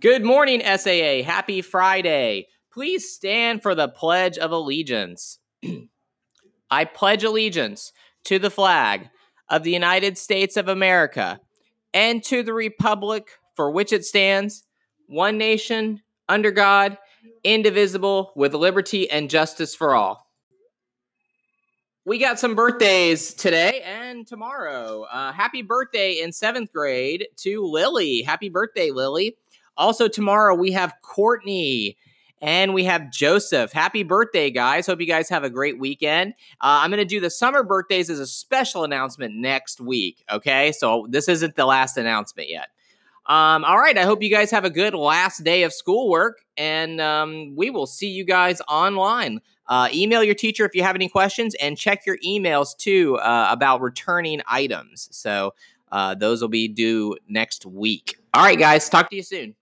Good morning, SAA. Happy Friday. Please stand for the Pledge of Allegiance. I pledge allegiance to the flag of the United States of America and to the Republic for which it stands, one nation, under God, indivisible, with liberty and justice for all. We got some birthdays today and tomorrow. Uh, happy birthday in seventh grade to Lily. Happy birthday, Lily. Also, tomorrow we have Courtney and we have Joseph. Happy birthday, guys. Hope you guys have a great weekend. Uh, I'm going to do the summer birthdays as a special announcement next week. Okay. So this isn't the last announcement yet. Um, all right. I hope you guys have a good last day of schoolwork, and um, we will see you guys online. Uh, email your teacher if you have any questions, and check your emails too uh, about returning items. So uh, those will be due next week. All right, guys. Talk to you soon.